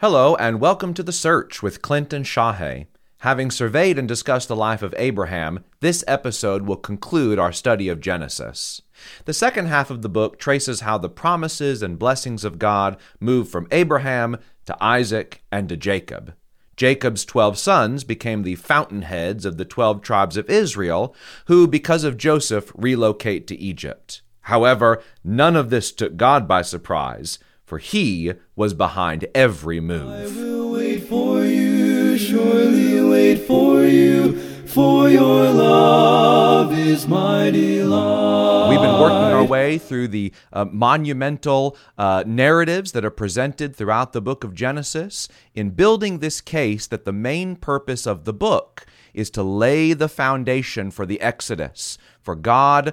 Hello, and welcome to The Search with Clint and Shahe. Having surveyed and discussed the life of Abraham, this episode will conclude our study of Genesis. The second half of the book traces how the promises and blessings of God move from Abraham to Isaac and to Jacob. Jacob's twelve sons became the fountainheads of the twelve tribes of Israel, who, because of Joseph, relocate to Egypt. However, none of this took God by surprise, for he was behind every move. I will wait for you, surely wait for you, for your love is my delight. We've been working our way through the uh, monumental uh, narratives that are presented throughout the book of Genesis in building this case that the main purpose of the book is to lay the foundation for the Exodus, for God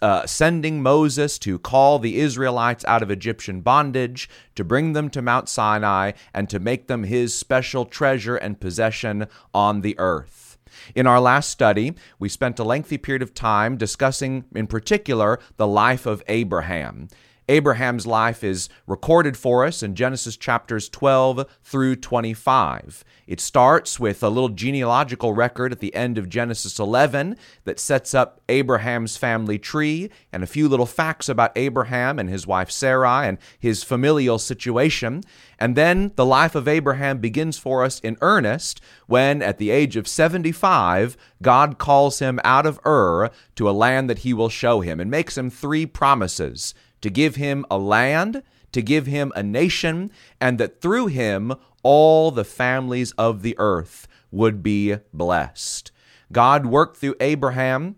uh, sending Moses to call the Israelites out of Egyptian bondage, to bring them to Mount Sinai, and to make them his special treasure and possession on the earth. In our last study, we spent a lengthy period of time discussing, in particular, the life of Abraham. Abraham's life is recorded for us in Genesis chapters 12 through 25. It starts with a little genealogical record at the end of Genesis 11 that sets up Abraham's family tree and a few little facts about Abraham and his wife Sarai and his familial situation. And then the life of Abraham begins for us in earnest when, at the age of 75, God calls him out of Ur to a land that he will show him and makes him three promises to give him a land, to give him a nation, and that through him all the families of the earth would be blessed. God worked through Abraham.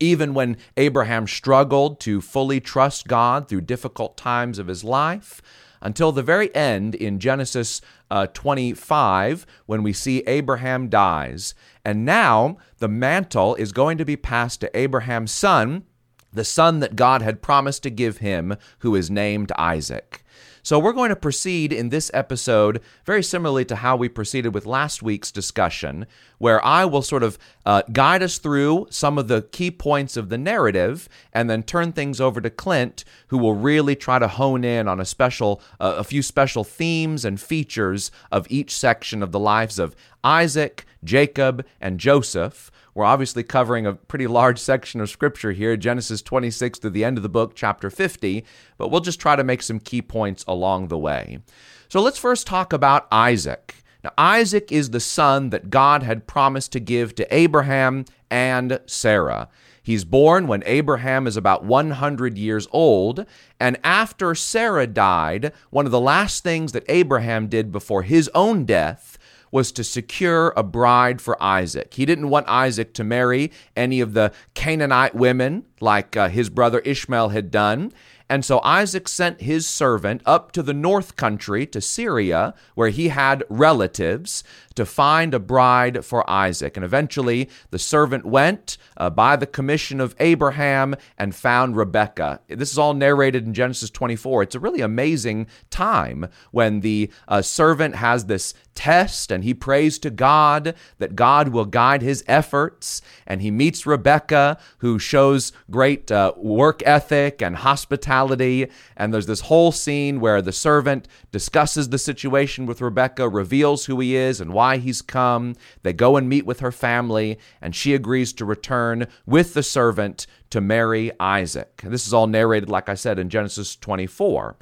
Even when Abraham struggled to fully trust God through difficult times of his life, until the very end in Genesis uh, 25, when we see Abraham dies. And now the mantle is going to be passed to Abraham's son, the son that God had promised to give him, who is named Isaac. So we're going to proceed in this episode very similarly to how we proceeded with last week's discussion, where I will sort of uh, guide us through some of the key points of the narrative and then turn things over to Clint, who will really try to hone in on a special, uh, a few special themes and features of each section of the lives of Isaac, Jacob, and Joseph we're obviously covering a pretty large section of scripture here, Genesis 26 to the end of the book, chapter 50, but we'll just try to make some key points along the way. So let's first talk about Isaac. Now, Isaac is the son that God had promised to give to Abraham and Sarah. He's born when Abraham is about 100 years old, and after Sarah died, one of the last things that Abraham did before his own death was to secure a bride for Isaac. He didn't want Isaac to marry any of the Canaanite women like uh, his brother Ishmael had done. And so Isaac sent his servant up to the north country, to Syria, where he had relatives, to find a bride for Isaac. And eventually the servant went uh, by the commission of Abraham and found Rebekah. This is all narrated in Genesis 24. It's a really amazing time when the uh, servant has this test and he prays to God that God will guide his efforts. And he meets Rebecca, who shows great uh, work ethic and hospitality. And there's this whole scene where the servant discusses the situation with Rebecca, reveals who he is and why he's come. They go and meet with her family, and she agrees to return with the servant to marry Isaac. This is all narrated, like I said, in Genesis 24.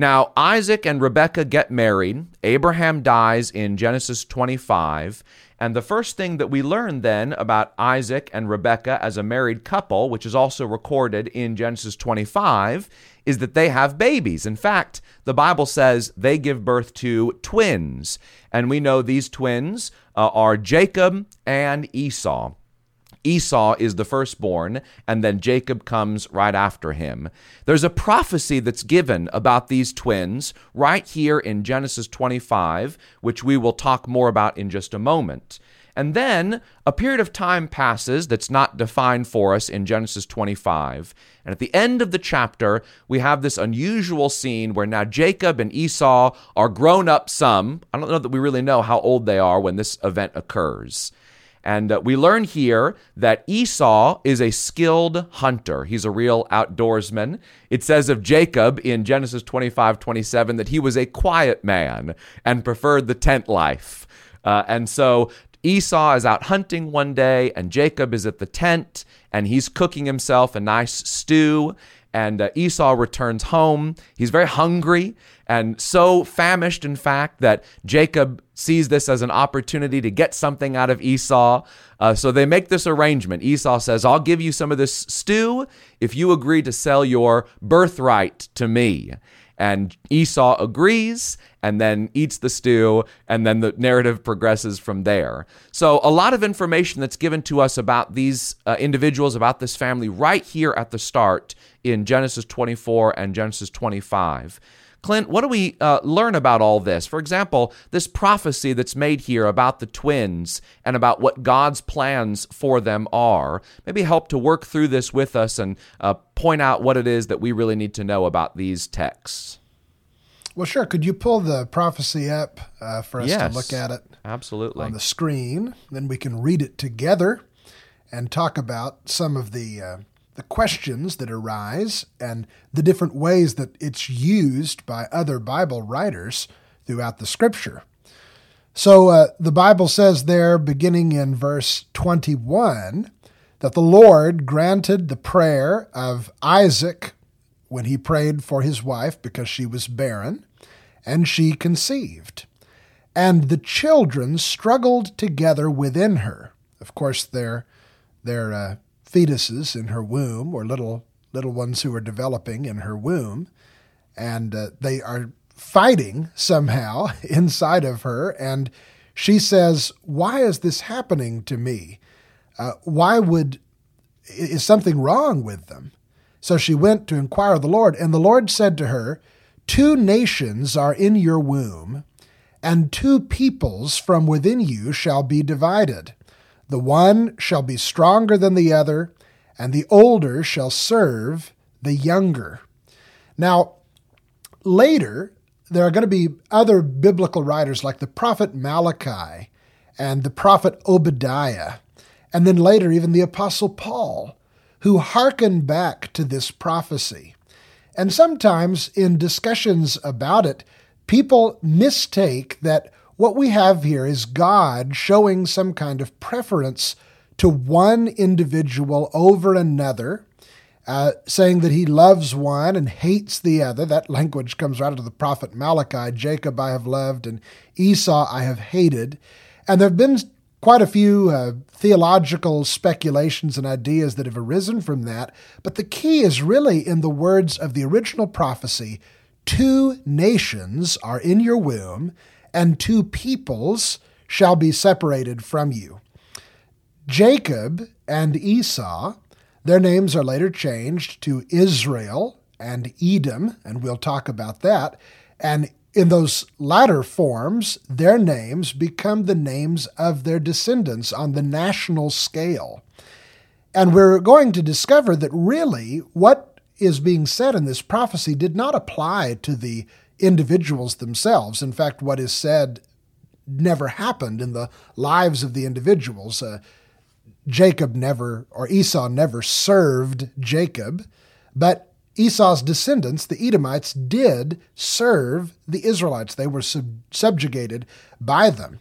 Now, Isaac and Rebekah get married. Abraham dies in Genesis 25. And the first thing that we learn then about Isaac and Rebekah as a married couple, which is also recorded in Genesis 25, is that they have babies. In fact, the Bible says they give birth to twins. And we know these twins uh, are Jacob and Esau. Esau is the firstborn, and then Jacob comes right after him. There's a prophecy that's given about these twins right here in Genesis 25, which we will talk more about in just a moment. And then a period of time passes that's not defined for us in Genesis 25. And at the end of the chapter, we have this unusual scene where now Jacob and Esau are grown up some. I don't know that we really know how old they are when this event occurs. And uh, we learn here that Esau is a skilled hunter. He's a real outdoorsman. It says of Jacob in Genesis 25 27 that he was a quiet man and preferred the tent life. Uh, and so Esau is out hunting one day, and Jacob is at the tent, and he's cooking himself a nice stew. And uh, Esau returns home. He's very hungry and so famished, in fact, that Jacob sees this as an opportunity to get something out of Esau. Uh, so they make this arrangement. Esau says, I'll give you some of this stew if you agree to sell your birthright to me. And Esau agrees and then eats the stew, and then the narrative progresses from there. So, a lot of information that's given to us about these uh, individuals, about this family, right here at the start in Genesis 24 and Genesis 25. Clint, what do we uh, learn about all this? For example, this prophecy that's made here about the twins and about what God's plans for them are. Maybe help to work through this with us and uh, point out what it is that we really need to know about these texts. Well, sure. Could you pull the prophecy up uh, for us yes, to look at it? Absolutely. On the screen. Then we can read it together and talk about some of the uh, the questions that arise and the different ways that it's used by other Bible writers throughout the scripture. So uh, the Bible says there, beginning in verse 21, that the Lord granted the prayer of Isaac when he prayed for his wife because she was barren, and she conceived. And the children struggled together within her. Of course, they're, they're uh, fetuses in her womb or little little ones who are developing in her womb, and uh, they are fighting somehow inside of her. And she says, "Why is this happening to me? Uh, why would is something wrong with them?" So she went to inquire of the Lord, and the Lord said to her, Two nations are in your womb, and two peoples from within you shall be divided. The one shall be stronger than the other, and the older shall serve the younger. Now, later, there are going to be other biblical writers like the prophet Malachi and the prophet Obadiah, and then later, even the apostle Paul, who hearken back to this prophecy. And sometimes in discussions about it, people mistake that what we have here is God showing some kind of preference to one individual over another, uh, saying that he loves one and hates the other. That language comes right out of the prophet Malachi Jacob I have loved, and Esau I have hated. And there have been quite a few uh, theological speculations and ideas that have arisen from that. But the key is really in the words of the original prophecy two nations are in your womb and two peoples shall be separated from you. Jacob and Esau, their names are later changed to Israel and Edom, and we'll talk about that. And in those latter forms, their names become the names of their descendants on the national scale. And we're going to discover that really what is being said in this prophecy did not apply to the individuals themselves. In fact, what is said never happened in the lives of the individuals. Uh, Jacob never, or Esau never served Jacob, but Esau's descendants, the Edomites, did serve the Israelites. They were sub- subjugated by them.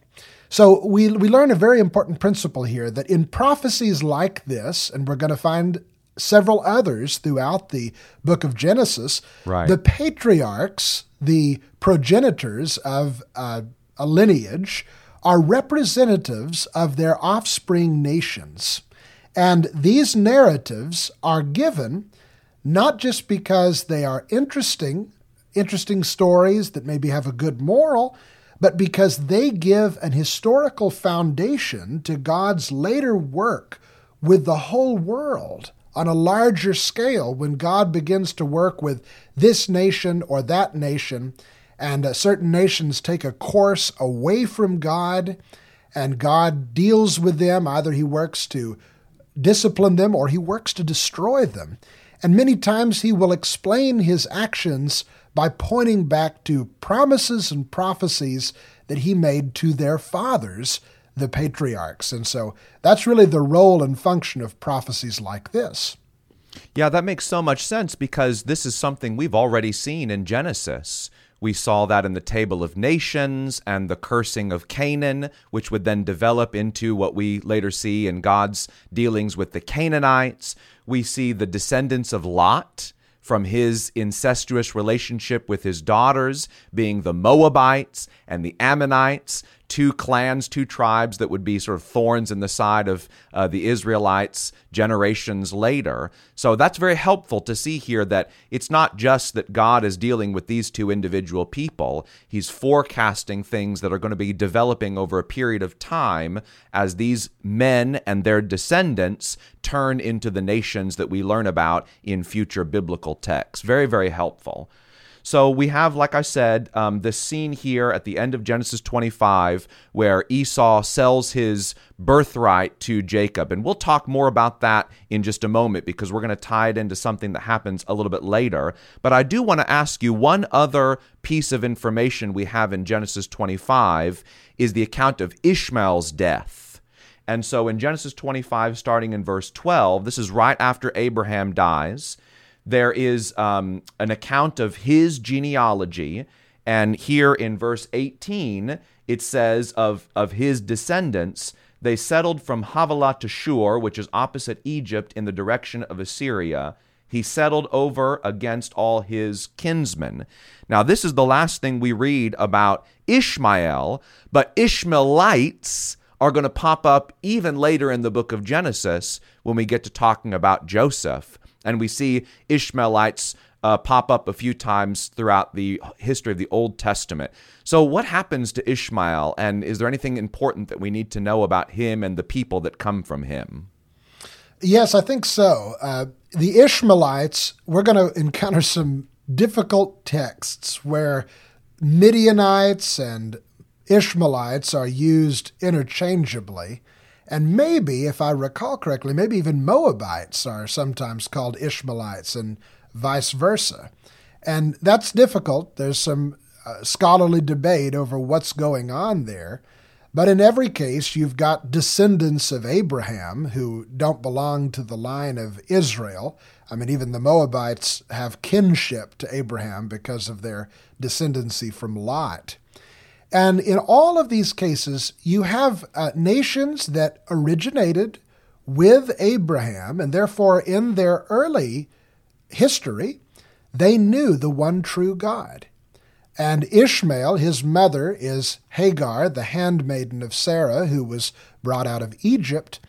So we, we learn a very important principle here that in prophecies like this, and we're going to find several others throughout the book of Genesis, right. the patriarchs the progenitors of uh, a lineage are representatives of their offspring nations. And these narratives are given not just because they are interesting, interesting stories that maybe have a good moral, but because they give an historical foundation to God's later work with the whole world on a larger scale when God begins to work with this nation or that nation, and uh, certain nations take a course away from God, and God deals with them. Either He works to discipline them or He works to destroy them. And many times He will explain His actions by pointing back to promises and prophecies that He made to their fathers the patriarchs. And so that's really the role and function of prophecies like this. Yeah, that makes so much sense because this is something we've already seen in Genesis. We saw that in the Table of Nations and the cursing of Canaan, which would then develop into what we later see in God's dealings with the Canaanites. We see the descendants of Lot from his incestuous relationship with his daughters being the Moabites and the Ammonites two clans, two tribes that would be sort of thorns in the side of uh, the Israelites generations later. So that's very helpful to see here that it's not just that God is dealing with these two individual people, He's forecasting things that are going to be developing over a period of time as these men and their descendants turn into the nations that we learn about in future biblical texts. Very, very helpful. So we have, like I said, um, this scene here at the end of Genesis 25 where Esau sells his birthright to Jacob. And we'll talk more about that in just a moment because we're going to tie it into something that happens a little bit later. But I do want to ask you one other piece of information we have in Genesis 25 is the account of Ishmael's death. And so in Genesis 25, starting in verse 12, this is right after Abraham dies there is um, an account of his genealogy. And here in verse 18, it says of, of his descendants, they settled from Havilah to Shur, which is opposite Egypt in the direction of Assyria. He settled over against all his kinsmen. Now, this is the last thing we read about Ishmael, but Ishmaelites are going to pop up even later in the book of Genesis when we get to talking about Joseph. And we see Ishmaelites uh, pop up a few times throughout the history of the Old Testament. So, what happens to Ishmael? And is there anything important that we need to know about him and the people that come from him? Yes, I think so. Uh, the Ishmaelites, we're going to encounter some difficult texts where Midianites and Ishmaelites are used interchangeably. And maybe, if I recall correctly, maybe even Moabites are sometimes called Ishmaelites and vice versa. And that's difficult. There's some uh, scholarly debate over what's going on there. But in every case, you've got descendants of Abraham who don't belong to the line of Israel. I mean, even the Moabites have kinship to Abraham because of their descendancy from Lot. And in all of these cases, you have uh, nations that originated with Abraham, and therefore, in their early history, they knew the one true God. And Ishmael, his mother, is Hagar, the handmaiden of Sarah, who was brought out of Egypt.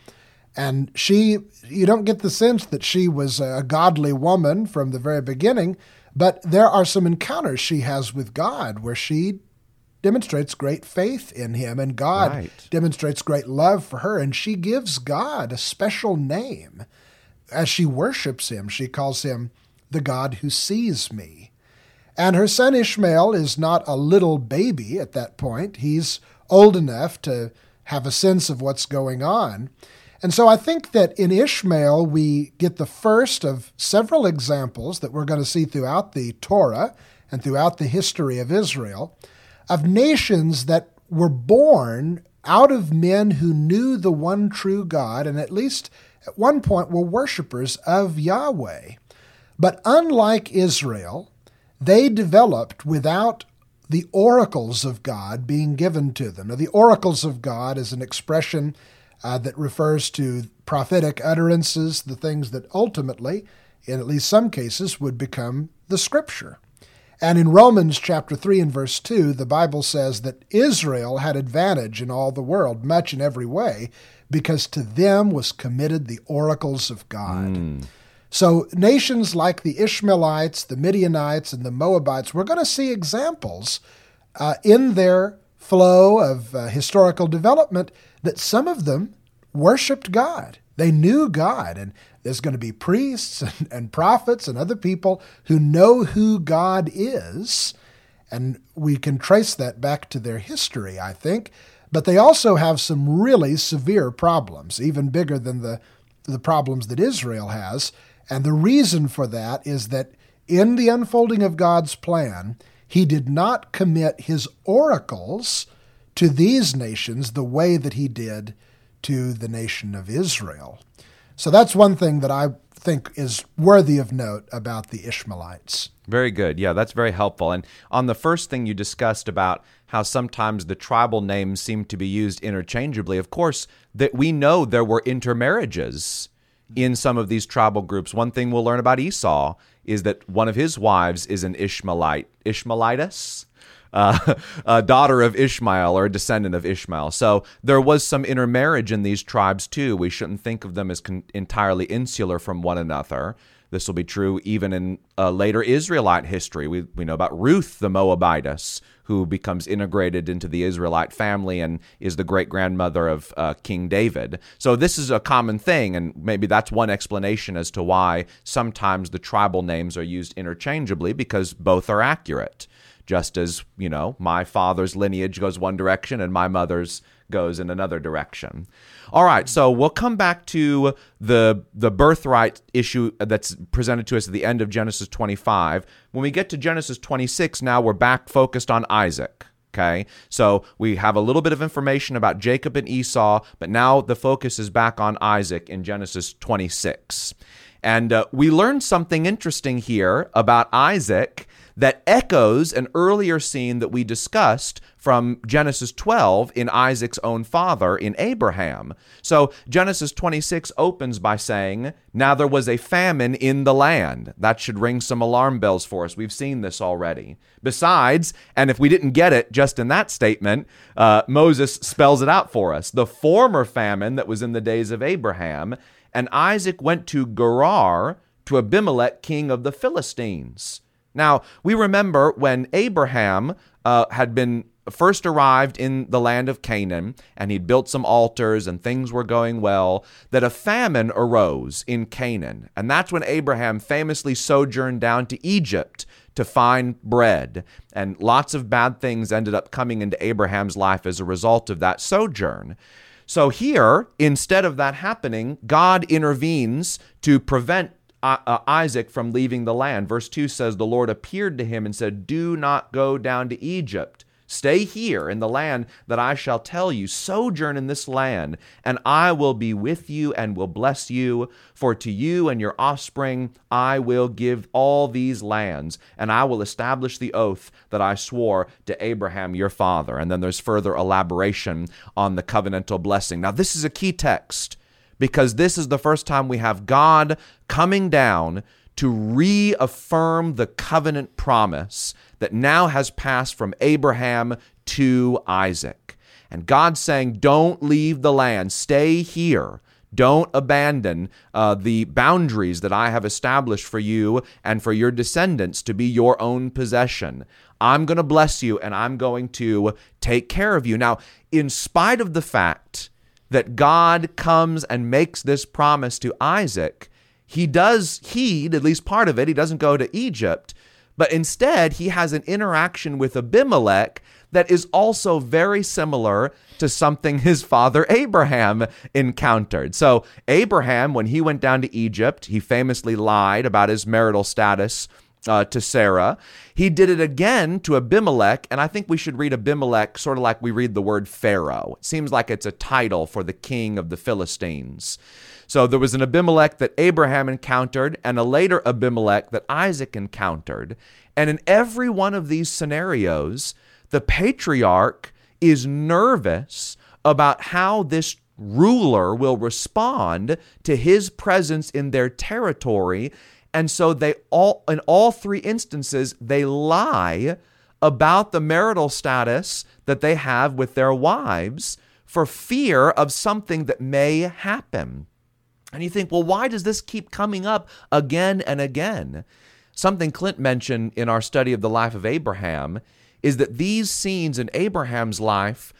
And she, you don't get the sense that she was a godly woman from the very beginning, but there are some encounters she has with God where she demonstrates great faith in him, and God right. demonstrates great love for her, and she gives God a special name. As she worships him, she calls him the God who sees me. And her son Ishmael is not a little baby at that point. He's old enough to have a sense of what's going on. And so I think that in Ishmael, we get the first of several examples that we're going to see throughout the Torah and throughout the history of Israel of nations that were born out of men who knew the one true God and at least at one point were worshippers of Yahweh. But unlike Israel, they developed without the oracles of God being given to them. Now, the oracles of God is an expression uh, that refers to prophetic utterances, the things that ultimately, in at least some cases, would become the scripture. And in Romans chapter 3 and verse 2, the Bible says that Israel had advantage in all the world, much in every way, because to them was committed the oracles of God. Mm. So, nations like the Ishmaelites, the Midianites, and the Moabites, we're going to see examples uh, in their flow of uh, historical development that some of them worshiped God. They knew God, and there's going to be priests and, and prophets and other people who know who God is. And we can trace that back to their history, I think. But they also have some really severe problems, even bigger than the, the problems that Israel has. And the reason for that is that in the unfolding of God's plan, he did not commit his oracles to these nations the way that he did to the nation of Israel. So that's one thing that I think is worthy of note about the Ishmaelites. Very good. Yeah, that's very helpful. And on the first thing you discussed about how sometimes the tribal names seem to be used interchangeably, of course, that we know there were intermarriages in some of these tribal groups. One thing we'll learn about Esau is that one of his wives is an Ishmaelite, Ishmaelitess, uh, a daughter of Ishmael or a descendant of Ishmael. So there was some intermarriage in these tribes too. We shouldn't think of them as con- entirely insular from one another. This will be true even in uh, later Israelite history. We, we know about Ruth the Moabitess, who becomes integrated into the Israelite family and is the great grandmother of uh, King David. So this is a common thing, and maybe that's one explanation as to why sometimes the tribal names are used interchangeably because both are accurate just as, you know, my father's lineage goes one direction and my mother's goes in another direction. All right, so we'll come back to the the birthright issue that's presented to us at the end of Genesis 25. When we get to Genesis 26, now we're back focused on Isaac. Okay, so we have a little bit of information about Jacob and Esau, but now the focus is back on Isaac in Genesis 26. And uh, we learned something interesting here about Isaac that echoes an earlier scene that we discussed from Genesis 12 in Isaac's own father, in Abraham. So Genesis 26 opens by saying, Now there was a famine in the land. That should ring some alarm bells for us. We've seen this already. Besides, and if we didn't get it just in that statement, uh, Moses spells it out for us. The former famine that was in the days of Abraham, and Isaac went to Gerar to Abimelech, king of the Philistines. Now, we remember when Abraham uh, had been first arrived in the land of Canaan and he'd built some altars and things were going well, that a famine arose in Canaan. And that's when Abraham famously sojourned down to Egypt to find bread. And lots of bad things ended up coming into Abraham's life as a result of that sojourn. So here, instead of that happening, God intervenes to prevent Uh, Isaac from leaving the land. Verse 2 says, The Lord appeared to him and said, Do not go down to Egypt. Stay here in the land that I shall tell you. Sojourn in this land, and I will be with you and will bless you. For to you and your offspring I will give all these lands, and I will establish the oath that I swore to Abraham your father. And then there's further elaboration on the covenantal blessing. Now, this is a key text because this is the first time we have God coming down to reaffirm the covenant promise that now has passed from Abraham to Isaac. And God saying, Don't leave the land, stay here. Don't abandon uh, the boundaries that I have established for you and for your descendants to be your own possession. I'm going to bless you and I'm going to take care of you. Now, in spite of the fact that God comes and makes this promise to Isaac, he does heed at least part of it. He doesn't go to Egypt, but instead he has an interaction with Abimelech that is also very similar to something his father Abraham encountered. So, Abraham, when he went down to Egypt, he famously lied about his marital status uh, to Sarah. He did it again to Abimelech, and I think we should read Abimelech sort of like we read the word Pharaoh. It seems like it's a title for the king of the Philistines. So there was an Abimelech that Abraham encountered, and a later Abimelech that Isaac encountered. And in every one of these scenarios, the patriarch is nervous about how this ruler will respond to his presence in their territory and so they all in all three instances they lie about the marital status that they have with their wives for fear of something that may happen. And you think, well, why does this keep coming up again and again? Something Clint mentioned in our study of the life of Abraham is that these scenes in Abraham's life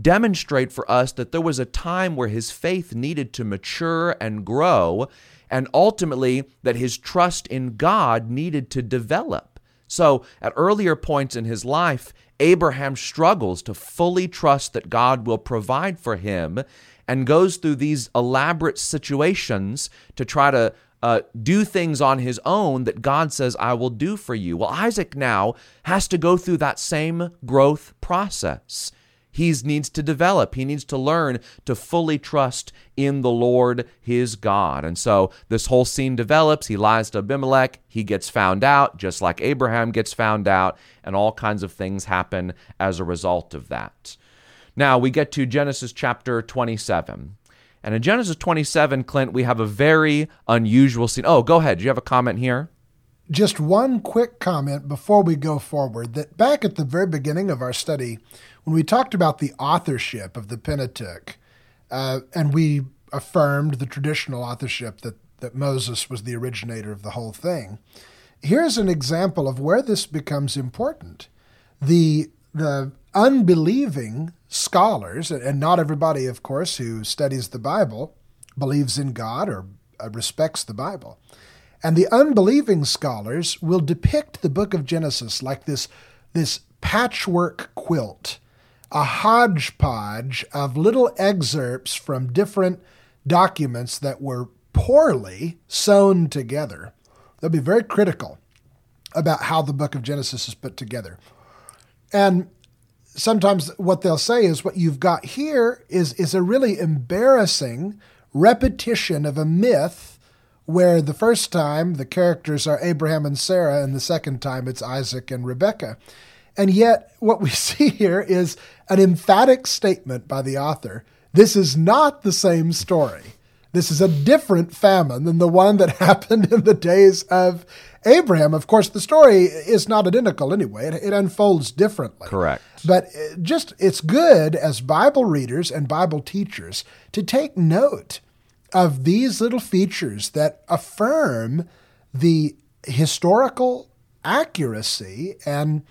demonstrate for us that there was a time where his faith needed to mature and grow and ultimately that his trust in God needed to develop. So, at earlier points in his life, Abraham struggles to fully trust that God will provide for him and goes through these elaborate situations to try to uh, do things on his own that God says, I will do for you. Well, Isaac now has to go through that same growth process. He needs to develop. He needs to learn to fully trust in the Lord his God. And so this whole scene develops. He lies to Abimelech. He gets found out, just like Abraham gets found out, and all kinds of things happen as a result of that. Now we get to Genesis chapter 27. And in Genesis 27, Clint, we have a very unusual scene. Oh, go ahead. Do you have a comment here? Just one quick comment before we go forward that back at the very beginning of our study, when we talked about the authorship of the Pentateuch, uh, and we affirmed the traditional authorship that, that Moses was the originator of the whole thing, here's an example of where this becomes important. The, the unbelieving scholars, and not everybody, of course, who studies the Bible believes in God or uh, respects the Bible. And the unbelieving scholars will depict the book of Genesis like this, this patchwork quilt a hodgepodge of little excerpts from different documents that were poorly sewn together. They'll be very critical about how the book of Genesis is put together. And sometimes what they'll say is what you've got here is, is a really embarrassing repetition of a myth where the first time the characters are Abraham and Sarah, and the second time it's Isaac and Rebekah. And yet, what we see here is an emphatic statement by the author this is not the same story. This is a different famine than the one that happened in the days of Abraham. Of course, the story is not identical anyway, it, it unfolds differently. Correct. But uh, just it's good as Bible readers and Bible teachers to take note of these little features that affirm the historical accuracy and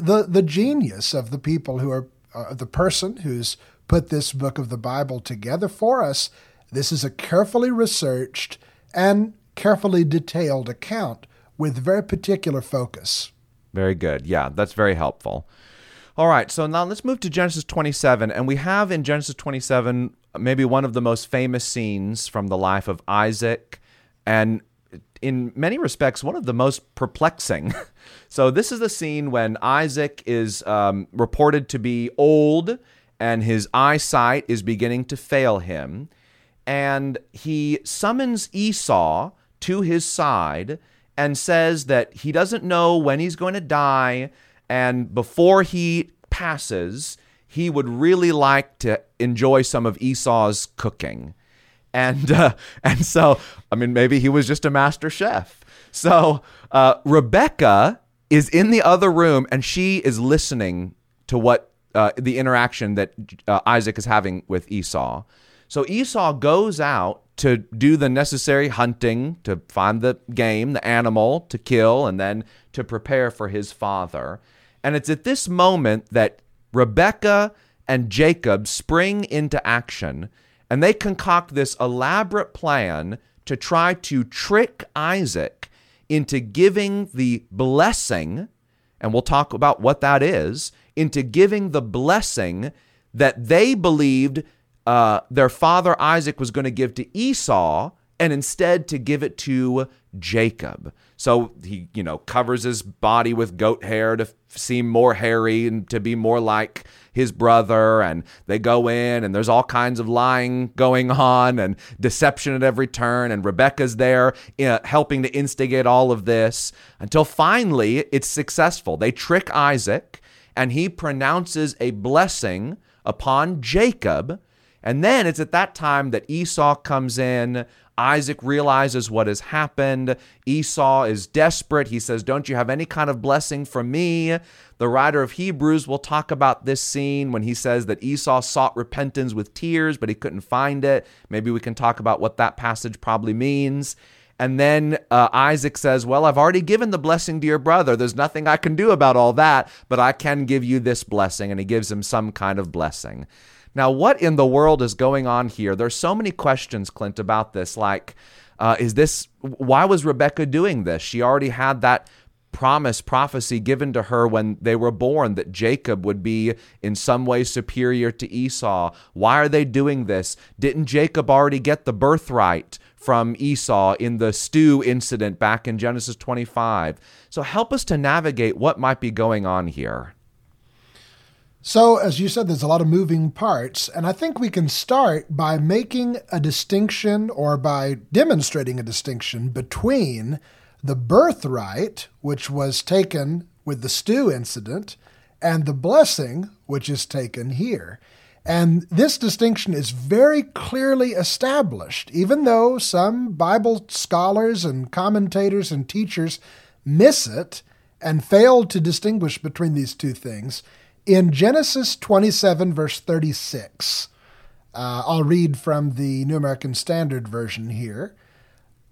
the the genius of the people who are uh, the person who's put this book of the Bible together for us. This is a carefully researched and carefully detailed account with very particular focus. Very good. Yeah, that's very helpful. All right, so now let's move to Genesis 27. And we have in Genesis 27 maybe one of the most famous scenes from the life of Isaac. And in many respects, one of the most perplexing. so, this is the scene when Isaac is um, reported to be old and his eyesight is beginning to fail him. And he summons Esau to his side and says that he doesn't know when he's going to die. And before he passes, he would really like to enjoy some of Esau's cooking and uh, and so I mean maybe he was just a master chef. So uh, Rebecca is in the other room and she is listening to what uh, the interaction that uh, Isaac is having with Esau. So Esau goes out to do the necessary hunting to find the game, the animal to kill, and then to prepare for his father. And it's at this moment that Rebecca and Jacob spring into action and they concoct this elaborate plan to try to trick Isaac into giving the blessing, and we'll talk about what that is, into giving the blessing that they believed uh, their father Isaac was going to give to Esau, and instead to give it to Jacob. So he, you know, covers his body with goat hair to seem more hairy and to be more like his brother. And they go in, and there's all kinds of lying going on and deception at every turn. And Rebecca's there uh, helping to instigate all of this until finally it's successful. They trick Isaac, and he pronounces a blessing upon Jacob. And then it's at that time that Esau comes in Isaac realizes what has happened. Esau is desperate. He says, Don't you have any kind of blessing from me? The writer of Hebrews will talk about this scene when he says that Esau sought repentance with tears, but he couldn't find it. Maybe we can talk about what that passage probably means. And then uh, Isaac says, Well, I've already given the blessing to your brother. There's nothing I can do about all that, but I can give you this blessing. And he gives him some kind of blessing. Now, what in the world is going on here? There's so many questions, Clint, about this. Like, uh, is this why was Rebecca doing this? She already had that promise, prophecy given to her when they were born that Jacob would be in some way superior to Esau. Why are they doing this? Didn't Jacob already get the birthright from Esau in the stew incident back in Genesis 25? So help us to navigate what might be going on here. So, as you said, there's a lot of moving parts, and I think we can start by making a distinction or by demonstrating a distinction between the birthright, which was taken with the stew incident, and the blessing, which is taken here. And this distinction is very clearly established, even though some Bible scholars and commentators and teachers miss it and fail to distinguish between these two things. In Genesis 27, verse 36, uh, I'll read from the New American Standard Version here.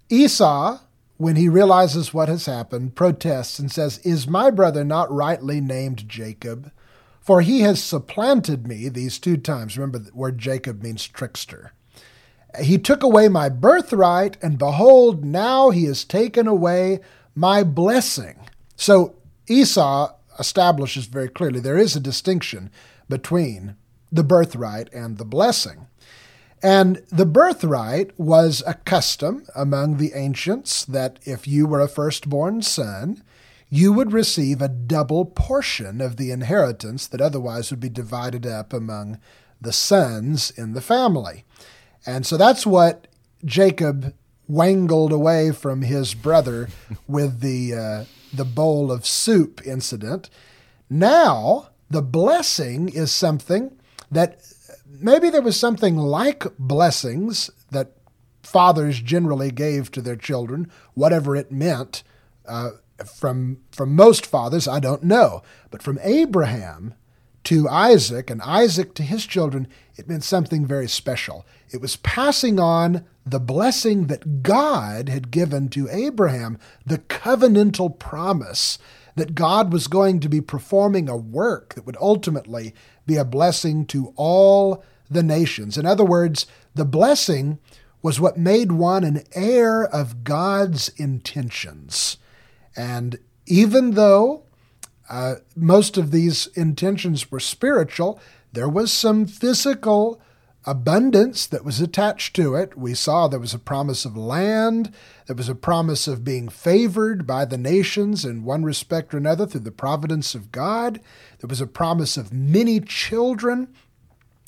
Esau, when he realizes what has happened, protests and says, Is my brother not rightly named Jacob? For he has supplanted me these two times. Remember, the word Jacob means trickster. He took away my birthright, and behold, now he has taken away my blessing. So Esau establishes very clearly there is a distinction between the birthright and the blessing. And the birthright was a custom among the ancients that if you were a firstborn son, you would receive a double portion of the inheritance that otherwise would be divided up among the sons in the family. And so that's what Jacob wangled away from his brother with the uh, the bowl of soup incident. Now, the blessing is something that maybe there was something like blessings that fathers generally gave to their children, whatever it meant. Uh, from from most fathers, I don't know, but from Abraham to Isaac and Isaac to his children, it meant something very special. It was passing on the blessing that God had given to Abraham, the covenantal promise that God was going to be performing a work that would ultimately be a blessing to all the nations. In other words, the blessing was what made one an heir of God's intentions. And even though uh, most of these intentions were spiritual, there was some physical abundance that was attached to it. We saw there was a promise of land, there was a promise of being favored by the nations in one respect or another through the providence of God, there was a promise of many children.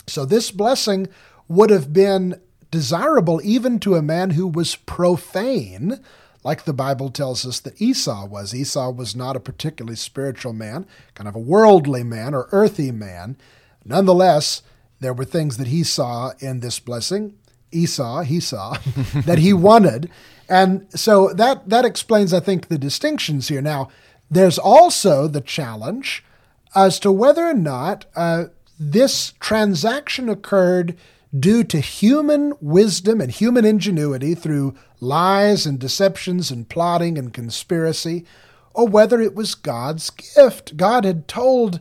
So, this blessing would have been desirable even to a man who was profane, like the Bible tells us that Esau was. Esau was not a particularly spiritual man, kind of a worldly man or earthy man. Nonetheless, there were things that he saw in this blessing. Esau, he saw, that he wanted. And so that, that explains, I think, the distinctions here. Now, there's also the challenge as to whether or not uh, this transaction occurred due to human wisdom and human ingenuity through lies and deceptions and plotting and conspiracy, or whether it was God's gift. God had told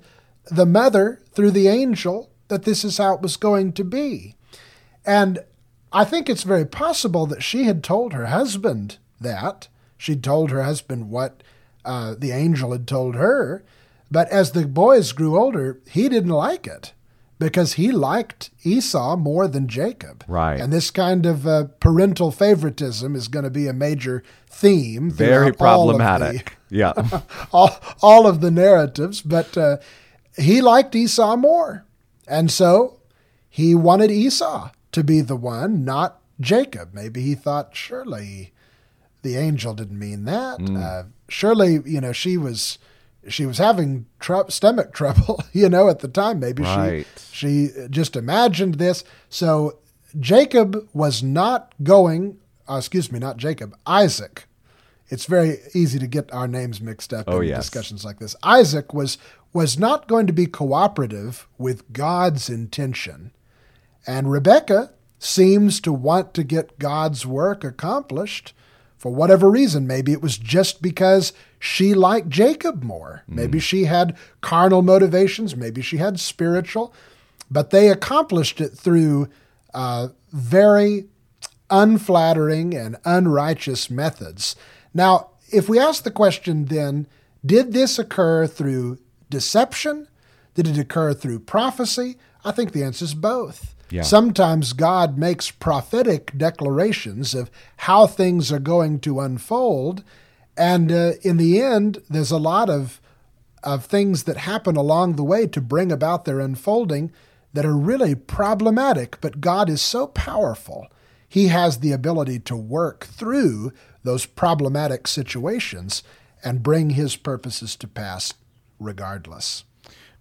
the mother through the angel that this is how it was going to be. And I think it's very possible that she had told her husband that. She'd told her husband what uh, the angel had told her. But as the boys grew older, he didn't like it because he liked Esau more than Jacob. Right. And this kind of uh, parental favoritism is going to be a major theme. Very problematic. The, yeah. all, all of the narratives. But uh, he liked Esau more. And so he wanted Esau to be the one, not Jacob. Maybe he thought, surely the angel didn't mean that. Mm. Uh, surely, you know, she was she was having tr- stomach trouble, you know, at the time. Maybe right. she she just imagined this. So Jacob was not going. Uh, excuse me, not Jacob. Isaac. It's very easy to get our names mixed up oh, in yes. discussions like this. Isaac was was not going to be cooperative with God's intention. And Rebecca seems to want to get God's work accomplished for whatever reason. Maybe it was just because she liked Jacob more. Mm. Maybe she had carnal motivations. Maybe she had spiritual. But they accomplished it through uh, very unflattering and unrighteous methods. Now, if we ask the question then, did this occur through deception? Did it occur through prophecy? I think the answer is both. Yeah. Sometimes God makes prophetic declarations of how things are going to unfold. And uh, in the end, there's a lot of of things that happen along the way to bring about their unfolding that are really problematic, but God is so powerful. He has the ability to work through those problematic situations and bring his purposes to pass regardless.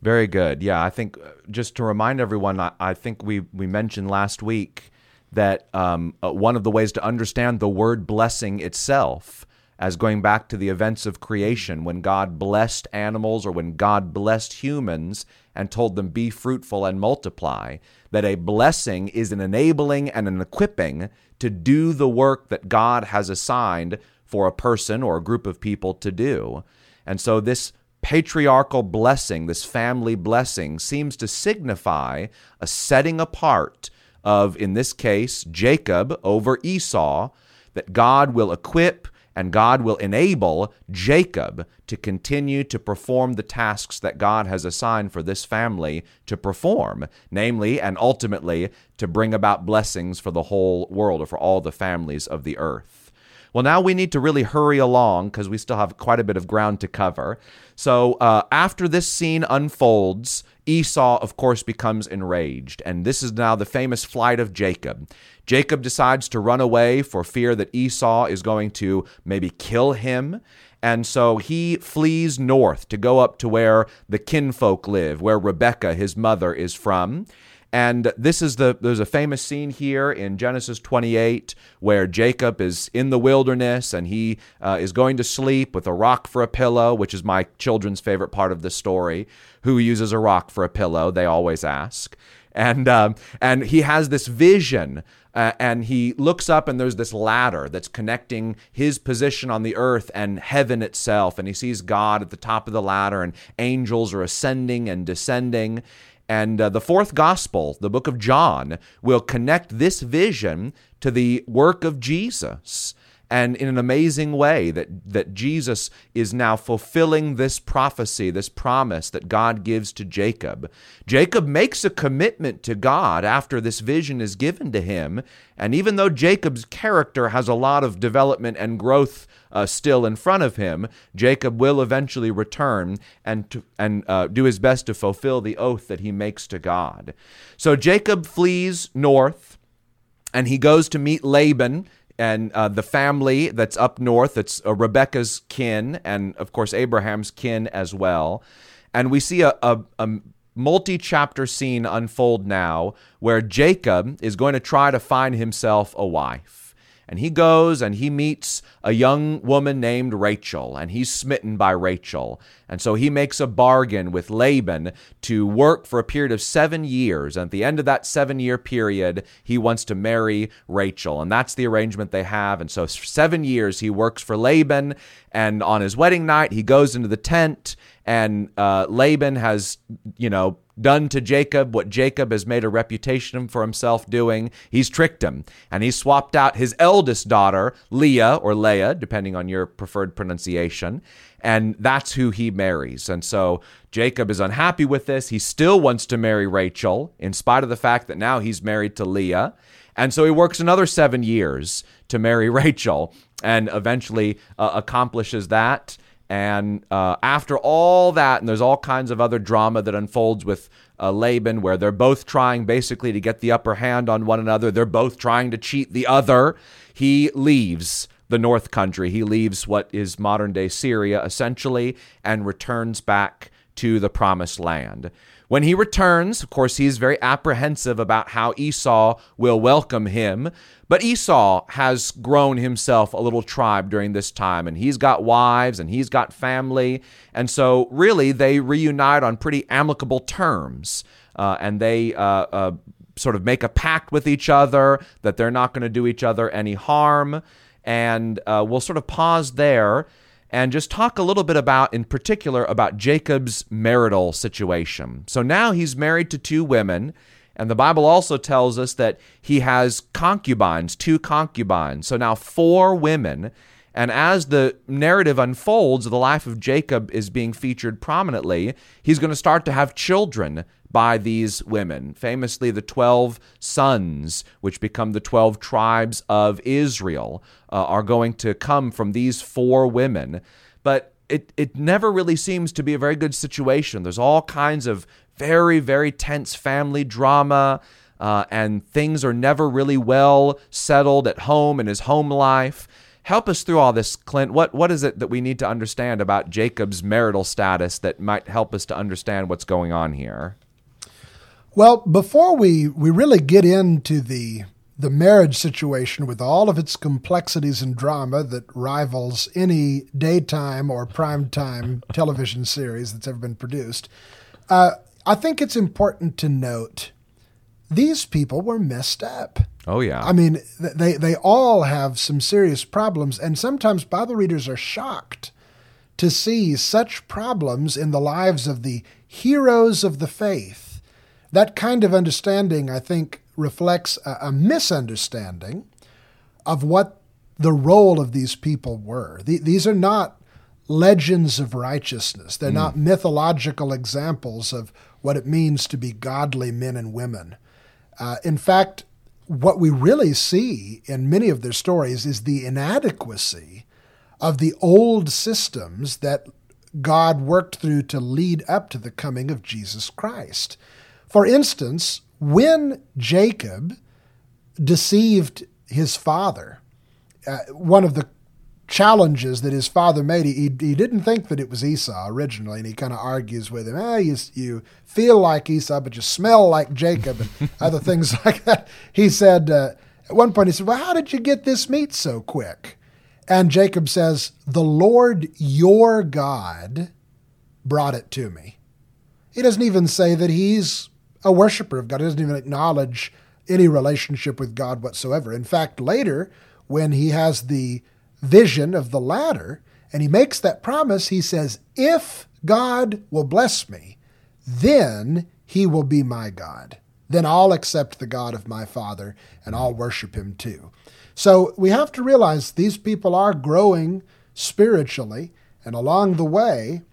Very good. Yeah, I think uh, just to remind everyone, I, I think we, we mentioned last week that um, uh, one of the ways to understand the word blessing itself as going back to the events of creation when God blessed animals or when God blessed humans and told them, be fruitful and multiply, that a blessing is an enabling and an equipping to do the work that God has assigned for a person or a group of people to do. And so this patriarchal blessing, this family blessing, seems to signify a setting apart of, in this case, Jacob over Esau, that God will equip and God will enable Jacob to continue to perform the tasks that God has assigned for this family to perform, namely and ultimately to bring about blessings for the whole world or for all the families of the earth. Well, now we need to really hurry along because we still have quite a bit of ground to cover. So, uh, after this scene unfolds, Esau, of course, becomes enraged, and this is now the famous flight of Jacob. Jacob decides to run away for fear that Esau is going to maybe kill him. And so he flees north to go up to where the kinfolk live, where Rebekah, his mother, is from. And this is the there's a famous scene here in Genesis 28 where Jacob is in the wilderness and he uh, is going to sleep with a rock for a pillow, which is my children's favorite part of the story. Who uses a rock for a pillow? They always ask. And um, and he has this vision uh, and he looks up and there's this ladder that's connecting his position on the earth and heaven itself and he sees god at the top of the ladder and angels are ascending and descending and uh, the fourth gospel, the book of John, will connect this vision to the work of Jesus. And in an amazing way, that, that Jesus is now fulfilling this prophecy, this promise that God gives to Jacob. Jacob makes a commitment to God after this vision is given to him. And even though Jacob's character has a lot of development and growth uh, still in front of him, Jacob will eventually return and to, and uh, do his best to fulfill the oath that he makes to God. So Jacob flees north, and he goes to meet Laban and uh, the family that's up north. That's uh, Rebecca's kin, and of course Abraham's kin as well. And we see a, a, a multi chapter scene unfold now where Jacob is going to try to find himself a wife. And he goes and he meets a young woman named Rachel, and he's smitten by Rachel. And so he makes a bargain with Laban to work for a period of seven years. And at the end of that seven year period, he wants to marry Rachel. And that's the arrangement they have. And so seven years, he works for Laban. And on his wedding night, he goes into the tent, and uh, Laban has, you know, done to Jacob what Jacob has made a reputation for himself doing. He's tricked him, and he swapped out his eldest daughter, Leah or Leah, depending on your preferred pronunciation, and that's who he marries. And so Jacob is unhappy with this. He still wants to marry Rachel, in spite of the fact that now he's married to Leah. And so he works another seven years to marry Rachel and eventually uh, accomplishes that. And uh, after all that, and there's all kinds of other drama that unfolds with uh, Laban, where they're both trying basically to get the upper hand on one another. They're both trying to cheat the other. He leaves the North Country. He leaves what is modern day Syria, essentially, and returns back to the Promised Land. When he returns, of course, he's very apprehensive about how Esau will welcome him. But Esau has grown himself a little tribe during this time, and he's got wives and he's got family. And so, really, they reunite on pretty amicable terms. Uh, and they uh, uh, sort of make a pact with each other that they're not going to do each other any harm. And uh, we'll sort of pause there and just talk a little bit about, in particular, about Jacob's marital situation. So now he's married to two women, and the Bible also tells us that he has concubines, two concubines. So now four women. And as the narrative unfolds, the life of Jacob is being featured prominently. He's going to start to have children by these women. Famously, the 12 sons, which become the 12 tribes of Israel, uh, are going to come from these four women. But it, it never really seems to be a very good situation. There's all kinds of very, very tense family drama, uh, and things are never really well settled at home in his home life. Help us through all this, Clint. What what is it that we need to understand about Jacob's marital status that might help us to understand what's going on here? Well, before we, we really get into the the marriage situation with all of its complexities and drama that rivals any daytime or primetime television series that's ever been produced, uh, I think it's important to note these people were messed up. Oh yeah. I mean, they they all have some serious problems, and sometimes Bible readers are shocked to see such problems in the lives of the heroes of the faith. That kind of understanding, I think, reflects a, a misunderstanding of what the role of these people were. The, these are not legends of righteousness. They're mm. not mythological examples of what it means to be godly men and women. Uh, in fact, what we really see in many of their stories is the inadequacy of the old systems that God worked through to lead up to the coming of Jesus Christ. For instance, when Jacob deceived his father, uh, one of the challenges that his father made, he, he didn't think that it was Esau originally, and he kind of argues with him. Ah, you, you feel like Esau, but you smell like Jacob, and other things like that. He said, uh, at one point, he said, Well, how did you get this meat so quick? And Jacob says, The Lord your God brought it to me. He doesn't even say that he's a worshiper of God. He doesn't even acknowledge any relationship with God whatsoever. In fact, later, when he has the vision of the ladder and he makes that promise, he says, If God will bless me, then he will be my God. Then I'll accept the God of my father and I'll worship him too. So we have to realize these people are growing spiritually, and along the way,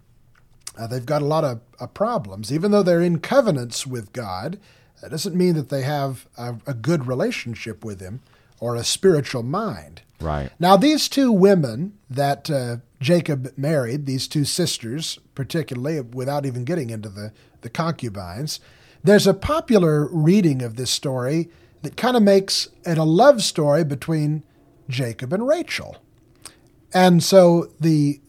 uh, they've got a lot of uh, problems. Even though they're in covenants with God, that doesn't mean that they have a, a good relationship with Him or a spiritual mind. Right. Now, these two women that uh, Jacob married, these two sisters, particularly, without even getting into the, the concubines, there's a popular reading of this story that kind of makes it a love story between Jacob and Rachel. And so the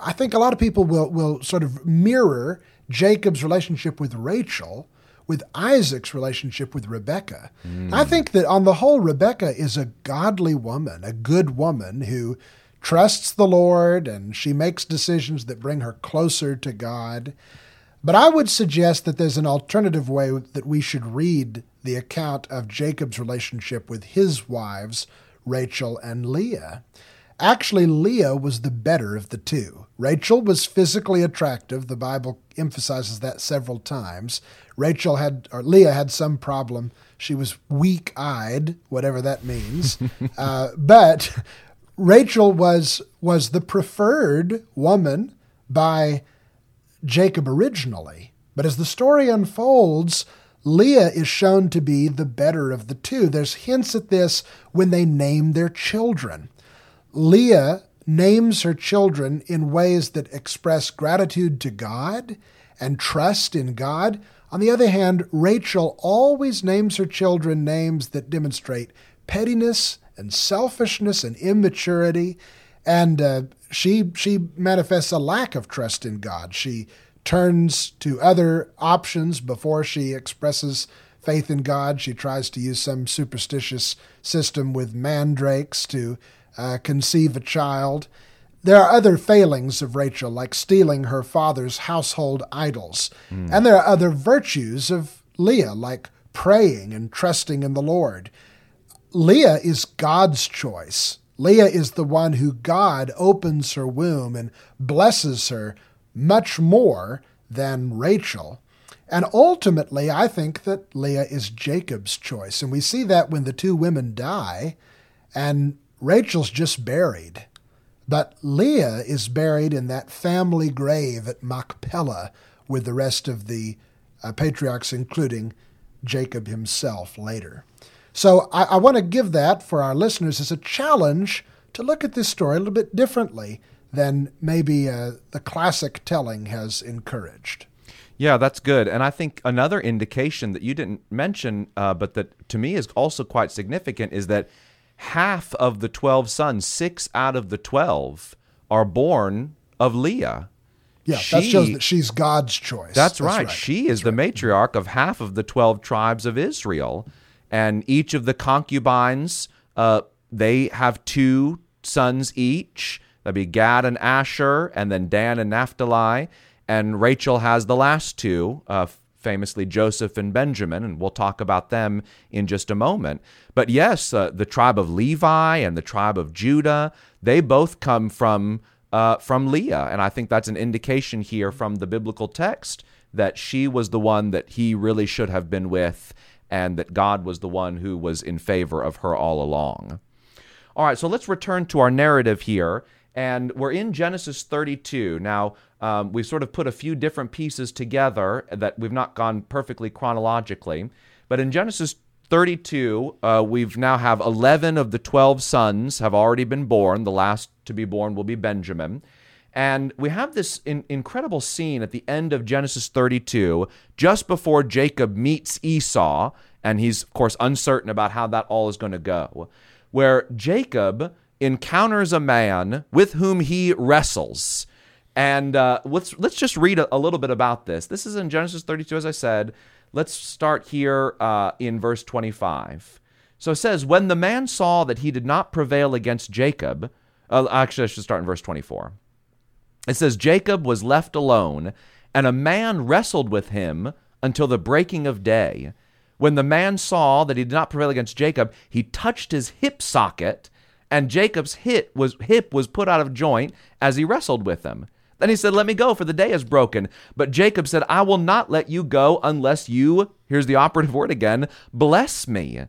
I think a lot of people will, will sort of mirror Jacob's relationship with Rachel with Isaac's relationship with Rebecca. Mm. I think that on the whole, Rebecca is a godly woman, a good woman who trusts the Lord and she makes decisions that bring her closer to God. But I would suggest that there's an alternative way that we should read the account of Jacob's relationship with his wives, Rachel and Leah. Actually, Leah was the better of the two. Rachel was physically attractive. The Bible emphasizes that several times. Rachel had, or Leah had some problem. She was weak eyed, whatever that means. uh, but Rachel was, was the preferred woman by Jacob originally. But as the story unfolds, Leah is shown to be the better of the two. There's hints at this when they name their children. Leah names her children in ways that express gratitude to God and trust in God. On the other hand, Rachel always names her children names that demonstrate pettiness and selfishness and immaturity. And uh, she, she manifests a lack of trust in God. She turns to other options before she expresses faith in God. She tries to use some superstitious system with mandrakes to uh, conceive a child. There are other failings of Rachel, like stealing her father's household idols. Mm. And there are other virtues of Leah, like praying and trusting in the Lord. Leah is God's choice. Leah is the one who God opens her womb and blesses her much more than Rachel. And ultimately, I think that Leah is Jacob's choice. And we see that when the two women die, and Rachel's just buried, but Leah is buried in that family grave at Machpelah with the rest of the uh, patriarchs, including Jacob himself later. So I, I want to give that for our listeners as a challenge to look at this story a little bit differently than maybe uh, the classic telling has encouraged. Yeah, that's good. And I think another indication that you didn't mention, uh, but that to me is also quite significant, is that half of the 12 sons, six out of the 12, are born of Leah. Yeah, that shows that she's God's choice. That's, right. She is the matriarch of half of the 12 tribes of Israel. And each of the concubines, uh, they have two sons each. That'd be Gad and Asher, and then Dan and Naphtali. And Rachel has the last two, uh, famously Joseph and Benjamin, and we'll talk about them in just a moment. But yes, uh, the tribe of Levi and the tribe of Judah, they both come from uh, from Leah. And I think that's an indication here from the biblical text that she was the one that he really should have been with, and that God was the one who was in favor of her all along. All right, so let's return to our narrative here. And we're in Genesis 32. Now, um, we've sort of put a few different pieces together that we've not gone perfectly chronologically. But in Genesis 32, uh, we've now have 11 of the 12 sons have already been born. The last to be born will be Benjamin. And we have this in- incredible scene at the end of Genesis 32, just before Jacob meets Esau, and he's, of course, uncertain about how that all is going to go, where Jacob encounters a man with whom he wrestles. And uh, let's let's just read a, a little bit about this. This is in Genesis 32, as I said. Let's start here uh, in verse 25. So it says, When the man saw that he did not prevail against Jacob, uh, actually, I should start in verse 24. It says, Jacob was left alone, and a man wrestled with him until the breaking of day. When the man saw that he did not prevail against Jacob, he touched his hip socket, and Jacob's hip was, hip was put out of joint as he wrestled with him. Then he said, Let me go, for the day is broken. But Jacob said, I will not let you go unless you, here's the operative word again, bless me.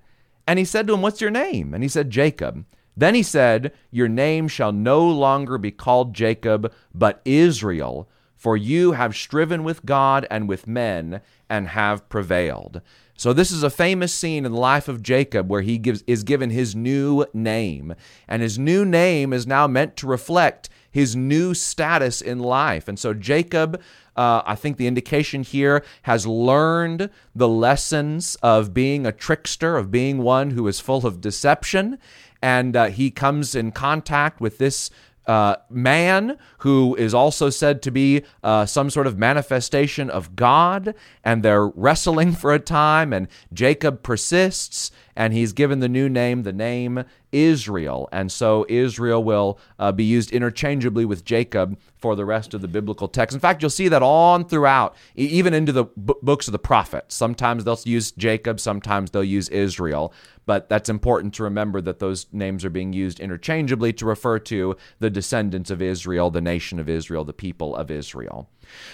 And he said to him, What's your name? And he said, Jacob. Then he said, Your name shall no longer be called Jacob, but Israel, for you have striven with God and with men and have prevailed. So this is a famous scene in the life of Jacob where he gives is given his new name, and his new name is now meant to reflect his new status in life. And so Jacob, uh, I think the indication here has learned the lessons of being a trickster, of being one who is full of deception, and uh, he comes in contact with this uh, man who is also said to be uh, some sort of manifestation of God, and they're wrestling for a time, and Jacob persists, and he's given the new name, the name Israel. And so Israel will uh, be used interchangeably with Jacob for the rest of the biblical text. In fact, you'll see that on throughout, even into the b- books of the prophets. Sometimes they'll use Jacob, sometimes they'll use Israel. But that's important to remember that those names are being used interchangeably to refer to the descendants of Israel, the nation of Israel, the people of Israel.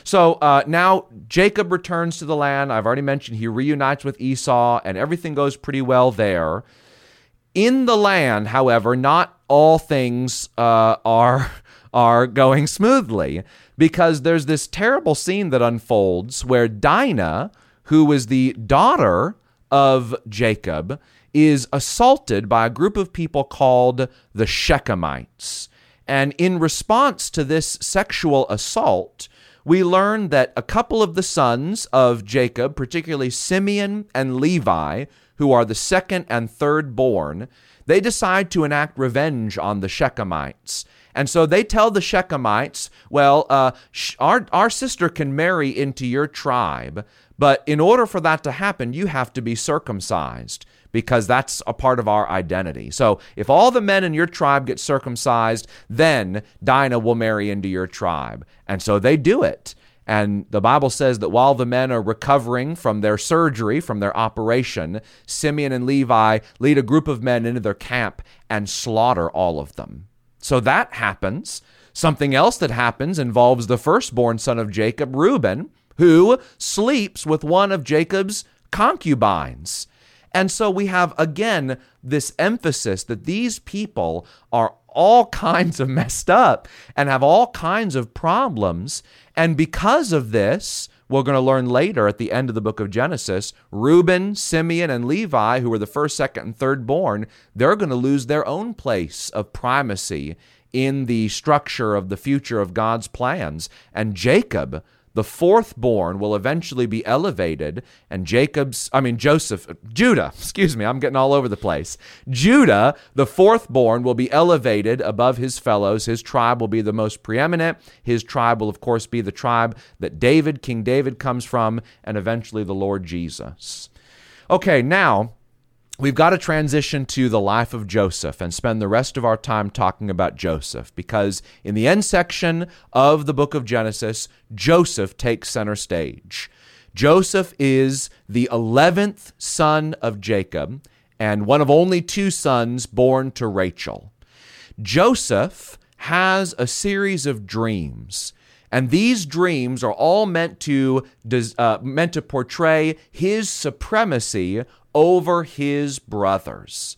So uh, now Jacob returns to the land. I've already mentioned he reunites with Esau, and everything goes pretty well there. In the land, however, not all things uh, are are going smoothly because there's this terrible scene that unfolds where Dinah, who was the daughter of Jacob, is assaulted by a group of people called the Shechemites. And in response to this sexual assault, we learn that a couple of the sons of Jacob, particularly Simeon and Levi, who are the second and third born, they decide to enact revenge on the Shechemites. And so they tell the Shechemites, well, uh, our, our sister can marry into your tribe, but in order for that to happen, you have to be circumcised because that's a part of our identity. So if all the men in your tribe get circumcised, then Dinah will marry into your tribe. And so they do it. And the Bible says that while the men are recovering from their surgery, from their operation, Simeon and Levi lead a group of men into their camp and slaughter all of them. So that happens. Something else that happens involves the firstborn son of Jacob, Reuben, who sleeps with one of Jacob's concubines. And so we have again this emphasis that these people are all kinds of messed up and have all kinds of problems. And because of this, we're going to learn later at the end of the book of Genesis, Reuben, Simeon, and Levi, who were the first, second, and third born, they're going to lose their own place of primacy in the structure of the future of God's plans. And Jacob, the fourth born, will eventually be elevated, and Jacob's, I mean, Joseph, Judah, excuse me, I'm getting all over the place. Judah, the fourth born, will be elevated above his fellows. His tribe will be the most preeminent. His tribe will, of course, be the tribe that David, King David, comes from, and eventually the Lord Jesus. Okay, now we've got to transition to the life of Joseph and spend the rest of our time talking about Joseph because in the end section of the book of Genesis, Joseph takes center stage. Joseph is the 11th son of Jacob and one of only two sons born to Rachel. Joseph has a series of dreams. And these dreams are all meant to uh, meant to portray his supremacy over his brothers.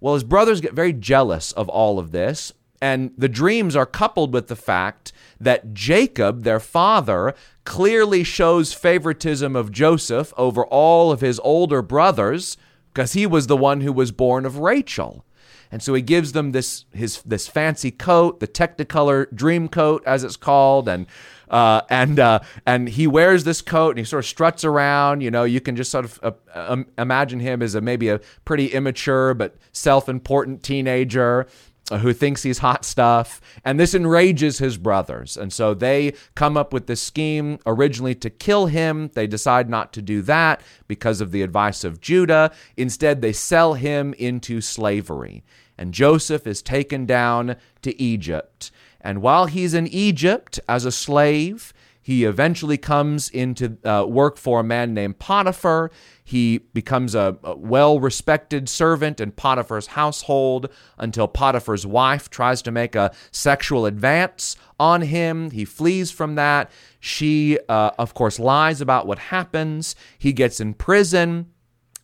Well, his brothers get very jealous of all of this, and the dreams are coupled with the fact that Jacob, their father, clearly shows favoritism of Joseph over all of his older brothers because he was the one who was born of Rachel. And so he gives them this his this fancy coat, the Technicolor dream coat as it's called, and uh, and uh, and he wears this coat and he sort of struts around. You know, you can just sort of uh, um, imagine him as a maybe a pretty immature but self-important teenager uh, who thinks he's hot stuff. And this enrages his brothers. And so they come up with this scheme originally to kill him. They decide not to do that because of the advice of Judah. Instead, they sell him into slavery. And Joseph is taken down to Egypt. And while he's in Egypt as a slave, he eventually comes into uh, work for a man named Potiphar. He becomes a, a well respected servant in Potiphar's household until Potiphar's wife tries to make a sexual advance on him. He flees from that. She, uh, of course, lies about what happens. He gets in prison.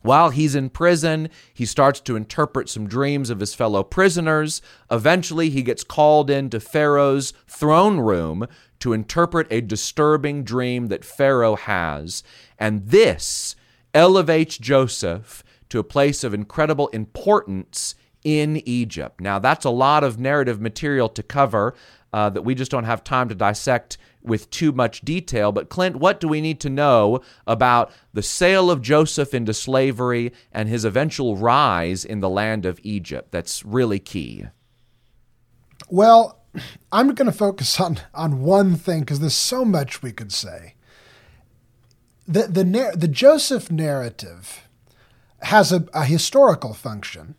While he's in prison, he starts to interpret some dreams of his fellow prisoners. Eventually, he gets called into Pharaoh's throne room to interpret a disturbing dream that Pharaoh has. And this elevates Joseph to a place of incredible importance in Egypt. Now, that's a lot of narrative material to cover uh, that we just don't have time to dissect with too much detail. But, Clint, what do we need to know about the sale of Joseph into slavery and his eventual rise in the land of Egypt? That's really key. Well, I'm going to focus on, on one thing because there's so much we could say. The, the, the Joseph narrative has a, a historical function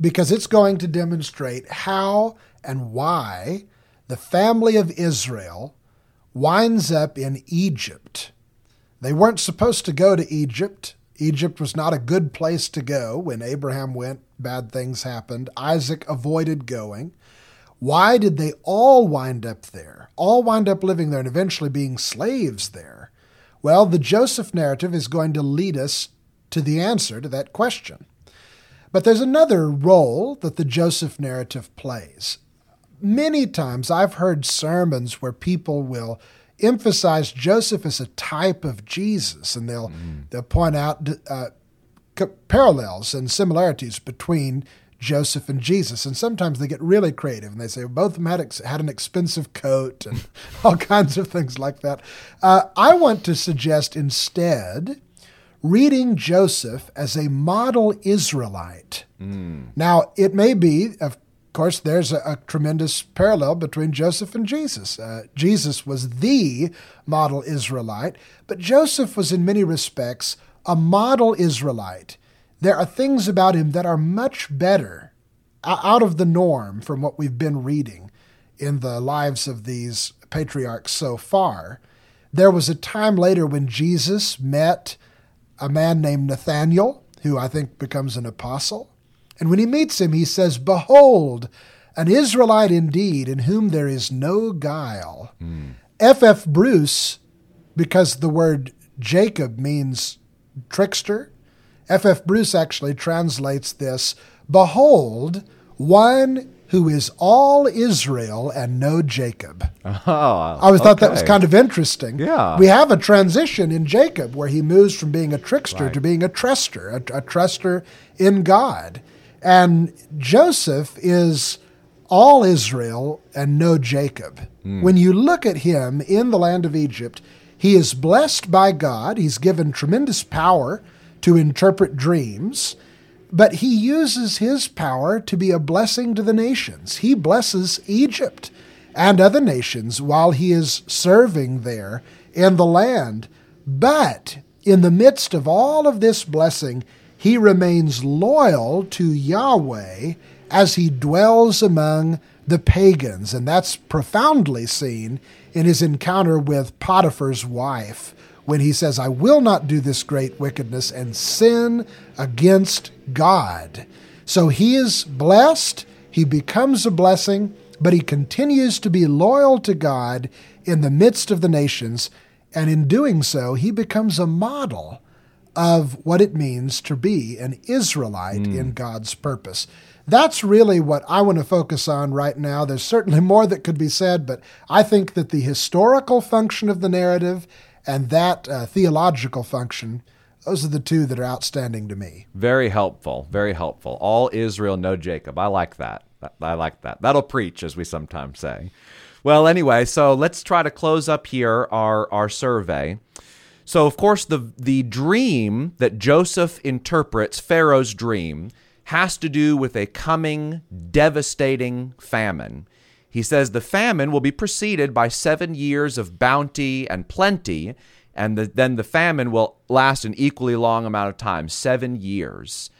because it's going to demonstrate how and why the family of Israel winds up in Egypt. They weren't supposed to go to Egypt. Egypt was not a good place to go. When Abraham went, bad things happened. Isaac avoided going. Why did they all wind up there? All wind up living there and eventually being slaves there? Well, the Joseph narrative is going to lead us to the answer to that question. But there's another role that the Joseph narrative plays, many times I've heard sermons where people will emphasize Joseph as a type of Jesus, and they'll mm. they'll point out uh, parallels and similarities between Joseph and Jesus. And sometimes they get really creative and they say well, both of them had, ex- had an expensive coat and all kinds of things like that. Uh, I want to suggest instead reading Joseph as a model Israelite. Mm. Now, it may be, of of course, there's a, a, tremendous parallel between Joseph and Jesus. Uh, Jesus was the model Israelite, but Joseph was, in many respects, a model Israelite. There are things about him that are much better, out of the norm from what we've been reading in the lives of these patriarchs so far. There was a time later when Jesus met a man named Nathaniel, who I think becomes an apostle. And when he meets him, he says, Behold, an Israelite indeed, in whom there is no guile. F.F. F. Bruce, because the word Jacob means trickster, F.F. F. Bruce actually translates this Behold, one who is all Israel and no Jacob. Oh, I always thought that was kind of interesting. Yeah. We have a transition in Jacob where he moves from being a trickster right. to being a truster, a, a truster in God. And Joseph is all Israel and no Jacob. Hmm. When you look at him in the land of Egypt, he is blessed by God. He's given tremendous power to interpret dreams, but he uses his power to be a blessing to the nations. He blesses Egypt and other nations while he is serving there in the land. But in the midst of all of this blessing, he remains loyal to Yahweh as he dwells among the pagans. And that's profoundly seen in his encounter with Potiphar's wife when he says, I will not do this great wickedness and sin against God. So he is blessed, he becomes a blessing, but he continues to be loyal to God in the midst of the nations. And in doing so, he becomes a model of what it means to be an Israelite in God's purpose. That's really what I want to focus on right now. There's certainly more that could be said, but I think that the historical function of the narrative and that uh, theological function, those are the two that are outstanding to me. Very helpful. Very helpful. All Israel, no Jacob. I like that. I like that. That'll preach, as we sometimes say. Well, anyway, so let's try to close up here our, our survey. So, of course, the, the dream that Joseph interprets, Pharaoh's dream, has to do with a coming devastating famine. He says the famine will be preceded by seven years of bounty and plenty, and the, then the famine will last an equally long amount of time, seven years.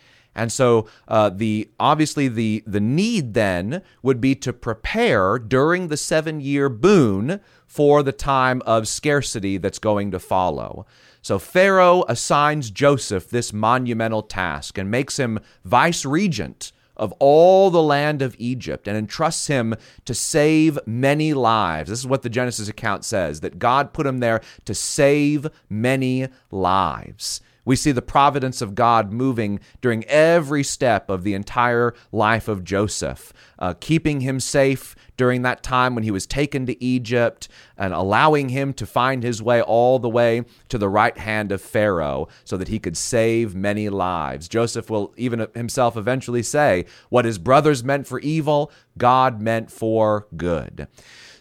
And so, uh, the obviously the the need then would be to prepare during the seven year boon for the time of scarcity that's going to follow. So Pharaoh assigns Joseph this monumental task and makes him vice regent of all the land of Egypt and entrusts him to save many lives. This is what the Genesis account says that God put him there to save many lives. We see the providence of God moving during every step of the entire life of Joseph, uh, keeping him safe during that time when he was taken to Egypt and allowing him to find his way all the way to the right hand of Pharaoh so that he could save many lives. Joseph will even himself eventually say, What his brothers meant for evil, God meant for good.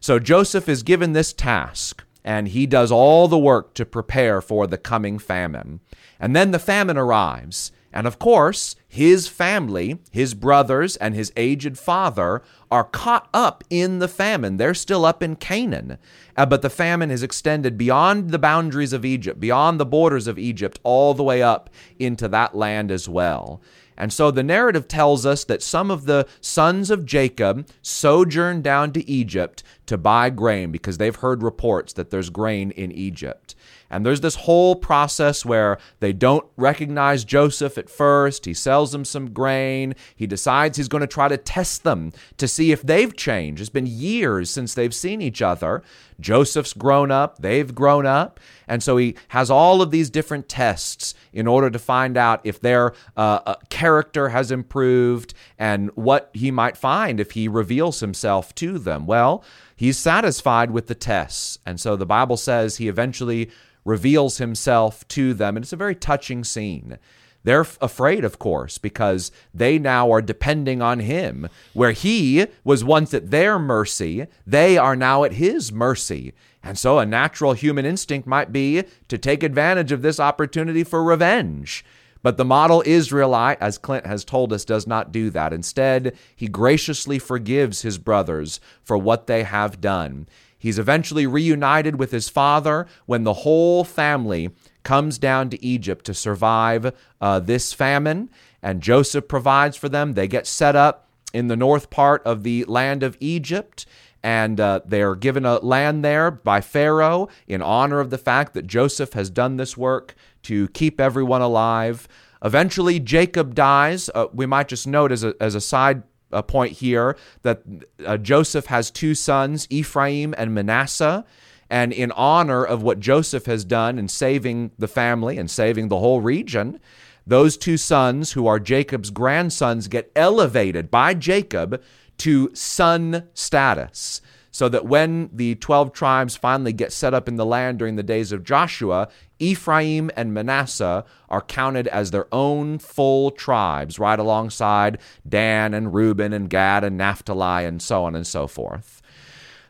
So Joseph is given this task and he does all the work to prepare for the coming famine. And then the famine arrives. And of course, his family, his brothers, and his aged father are caught up in the famine. They're still up in Canaan. Uh, but the famine is extended beyond the boundaries of Egypt, beyond the borders of Egypt, all the way up into that land as well. And so the narrative tells us that some of the sons of Jacob sojourn down to Egypt to buy grain because they've heard reports that there's grain in Egypt. And there's this whole process where they don't recognize Joseph at first. He sells them some grain. He decides he's going to try to test them to see if they've changed. It's been years since they've seen each other. Joseph's grown up, they've grown up. And so he has all of these different tests in order to find out if their uh, uh, character has improved and what he might find if he reveals himself to them. Well, he's satisfied with the tests. And so the Bible says he eventually reveals himself to them. And it's a very touching scene. They're afraid, of course, because they now are depending on him. Where he was once at their mercy, they are now at his mercy. And so a natural human instinct might be to take advantage of this opportunity for revenge. But the model Israelite, as Clint has told us, does not do that. Instead, he graciously forgives his brothers for what they have done. He's eventually reunited with his father when the whole family comes down to Egypt to survive uh, this famine. And Joseph provides for them. They get set up in the north part of the land of Egypt. And uh, they're given a land there by Pharaoh in honor of the fact that Joseph has done this work to keep everyone alive. Eventually, Jacob dies. Uh, we might just note as a, as a side a point here that uh, Joseph has two sons, Ephraim and Manasseh. And in honor of what Joseph has done in saving the family and saving the whole region, those two sons, who are Jacob's grandsons, get elevated by Jacob to son status. So that when the 12 tribes finally get set up in the land during the days of Joshua, Ephraim and Manasseh are counted as their own full tribes, right alongside Dan and Reuben and Gad and Naphtali and so on and so forth.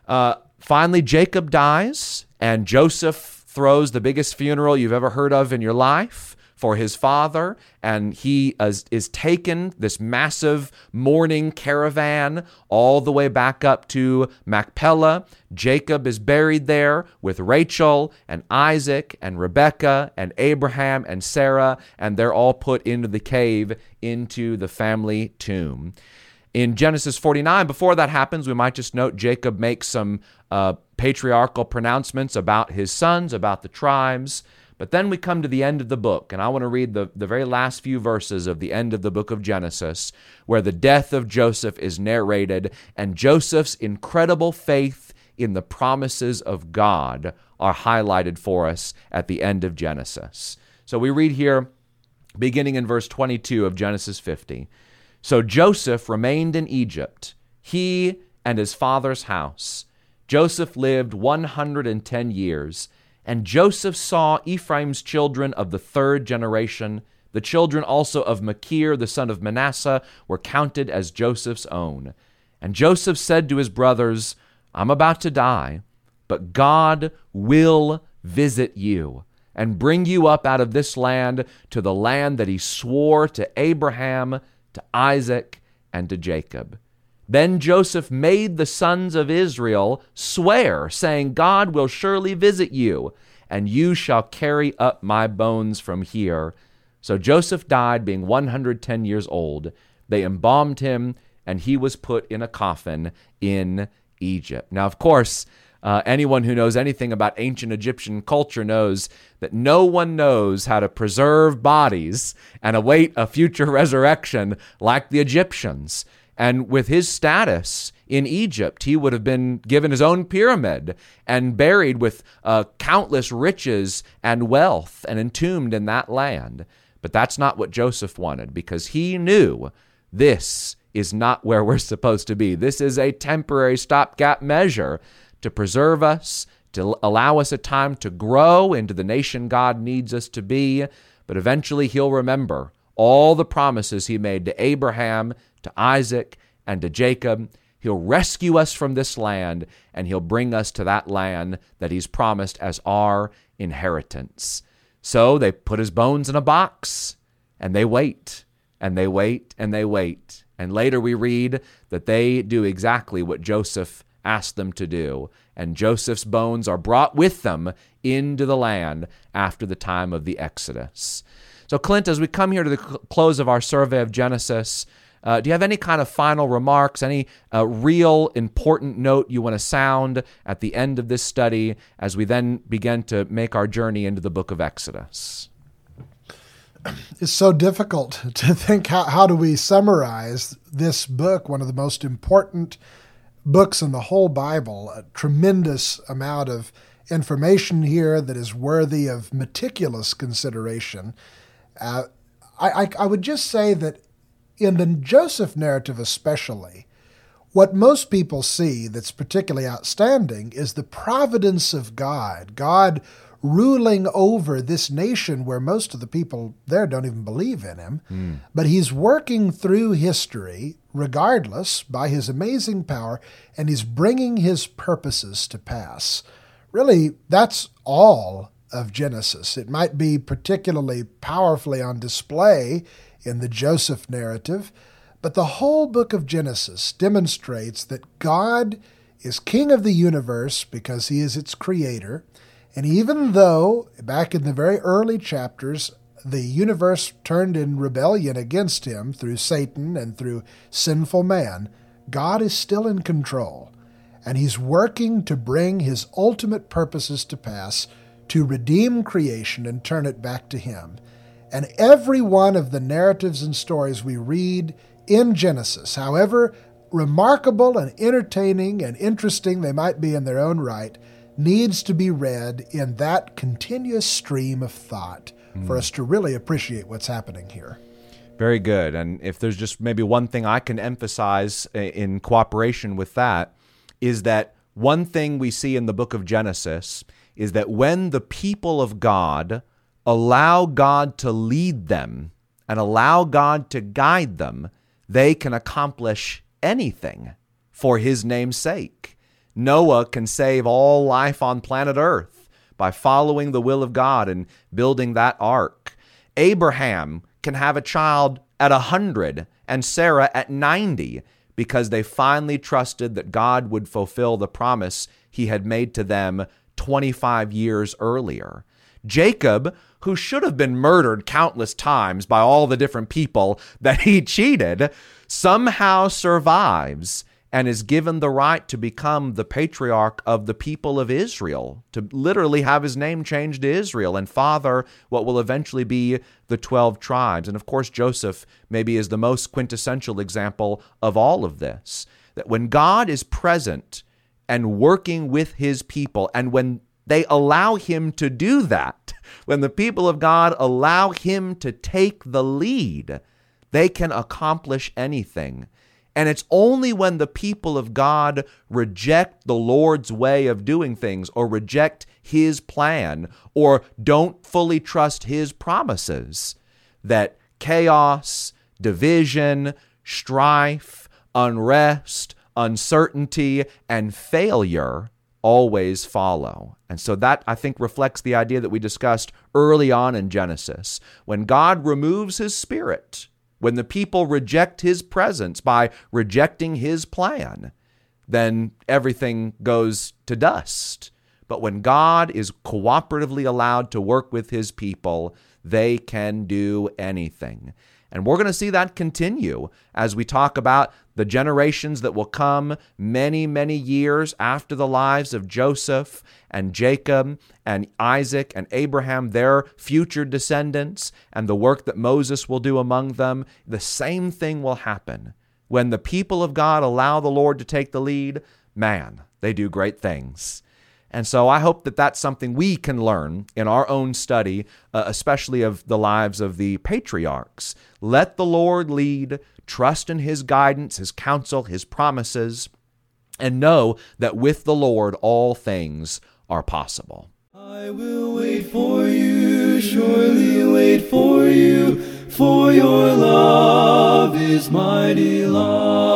Uh, finally, Jacob dies, and Joseph throws the biggest funeral you've ever heard of in your life for his father, and he is, is, taken, this massive mourning caravan, all the way back up to Machpelah. Jacob is buried there with Rachel and Isaac and Rebekah and Abraham and Sarah, and they're all put into the cave, into the family tomb. In Genesis 49, before that happens, we might just note Jacob makes some uh, patriarchal pronouncements about his sons, about the tribes. But then we come to the end of the book, and I want to read the, the very last few verses of the end of the book of Genesis, where the death of Joseph is narrated, and Joseph's incredible faith in the promises of God are highlighted for us at the end of Genesis. So we read here, beginning in verse 22 of Genesis 50. So Joseph remained in Egypt, he and his father's house. Joseph lived 110 years and Joseph saw Ephraim's children of the third generation. The children also of Machir, the son of Manasseh, were counted as Joseph's own. And Joseph said to his brothers, I'm about to die, but God will visit you and bring you up out of this land to the land that he swore to Abraham, to Isaac, and to Jacob. Then Joseph made the sons of Israel swear, saying, God will surely visit you, and you shall carry up my bones from here. So Joseph died, being 110 years old. They embalmed him, and he was put in a coffin in Egypt. Now, of course, uh, anyone who knows anything about ancient Egyptian culture knows that no one knows how to preserve bodies and await a future resurrection like the Egyptians. And with his status in Egypt, he would have been given his own pyramid and buried with uh, countless riches and wealth and entombed in that land. But that's not what Joseph wanted because he knew this is not where we're supposed to be. This is a temporary stopgap measure to preserve us, to allow us a time to grow into the nation God needs us to be. But eventually he'll remember all the promises he made to Abraham, to Isaac, and to Jacob. He'll rescue us from this land, and he'll bring us to that land that he's promised as our inheritance. So they put his bones in a box, and they wait, and they wait, and they wait. And later we read that they do exactly what Joseph asked them to do. And Joseph's bones are brought with them into the land after the time of the Exodus. So, Clint, as we come here to the close of our survey of Genesis, uh, do you have any kind of final remarks, any uh, real important note you want to sound at the end of this study as we then begin to make our journey into the book of Exodus? It's so difficult to think how, how do we summarize this book, one of the most important books in the whole Bible, a tremendous amount of information here that is worthy of meticulous consideration. Uh, I, I, I would just say that in the Joseph narrative, especially, what most people see that's particularly outstanding is the providence of God. God ruling over this nation where most of the people there don't even believe in him. Mm. But he's working through history, regardless, by his amazing power, and he's bringing his purposes to pass. Really, that's all of Genesis. It might be particularly powerfully on display in the Joseph narrative, but the whole book of Genesis demonstrates that God is king of the universe because he is its creator. And even though, back in the very early chapters, the universe turned in rebellion against him through Satan and through sinful man, God is still in control. And he's working to bring his ultimate purposes to pass to redeem creation and turn it back to Him. And every one of the narratives and stories we read in Genesis, however remarkable and entertaining and interesting they might be in their own right, needs to be read in that continuous stream of thought mm. for us to really appreciate what's happening here. Very good. And if there's just maybe one thing I can emphasize in cooperation with that, is that one thing we see in the book of Genesis is that when the people of God allow God to lead them and allow God to guide them, they can accomplish anything for his name's sake. Noah can save all life on planet Earth by following the will of God and building that ark. Abraham can have a child at a 100 and Sarah at 90 because they finally trusted that God would fulfill the promise he had made to them 25 years earlier. Jacob, who should have been murdered countless times by all the different people that he cheated, somehow survives and is given the right to become the patriarch of the people of Israel, to literally have his name changed to Israel and father what will eventually be the 12 tribes. And of course, Joseph maybe is the most quintessential example of all of this. That when God is present and working with his people, and when they allow him to do that, when the people of God allow him to take the lead, they can accomplish anything. And it's only when the people of God reject the Lord's way of doing things or reject his plan or don't fully trust his promises that chaos, division, strife, unrest, uncertainty, and failure always follow. And so that, I think, reflects the idea that we discussed early on in Genesis. When God removes his spirit, when the people reject his presence by rejecting his plan, then everything goes to dust. But when God is cooperatively allowed to work with his people, they can do anything. And we're going to see that continue as we talk about the generations that will come many, many years after the lives of Joseph and Jacob and Isaac and Abraham, their future descendants, and the work that Moses will do among them. The same thing will happen. When the people of God allow the Lord to take the lead, man, they do great things. And so I hope that that's something we can learn in our own study, uh, especially of the lives of the patriarchs. Let the Lord lead, trust in His guidance, His counsel, His promises, and know that with the Lord all things are possible. I will wait for you, surely wait for you, for your love is my delight.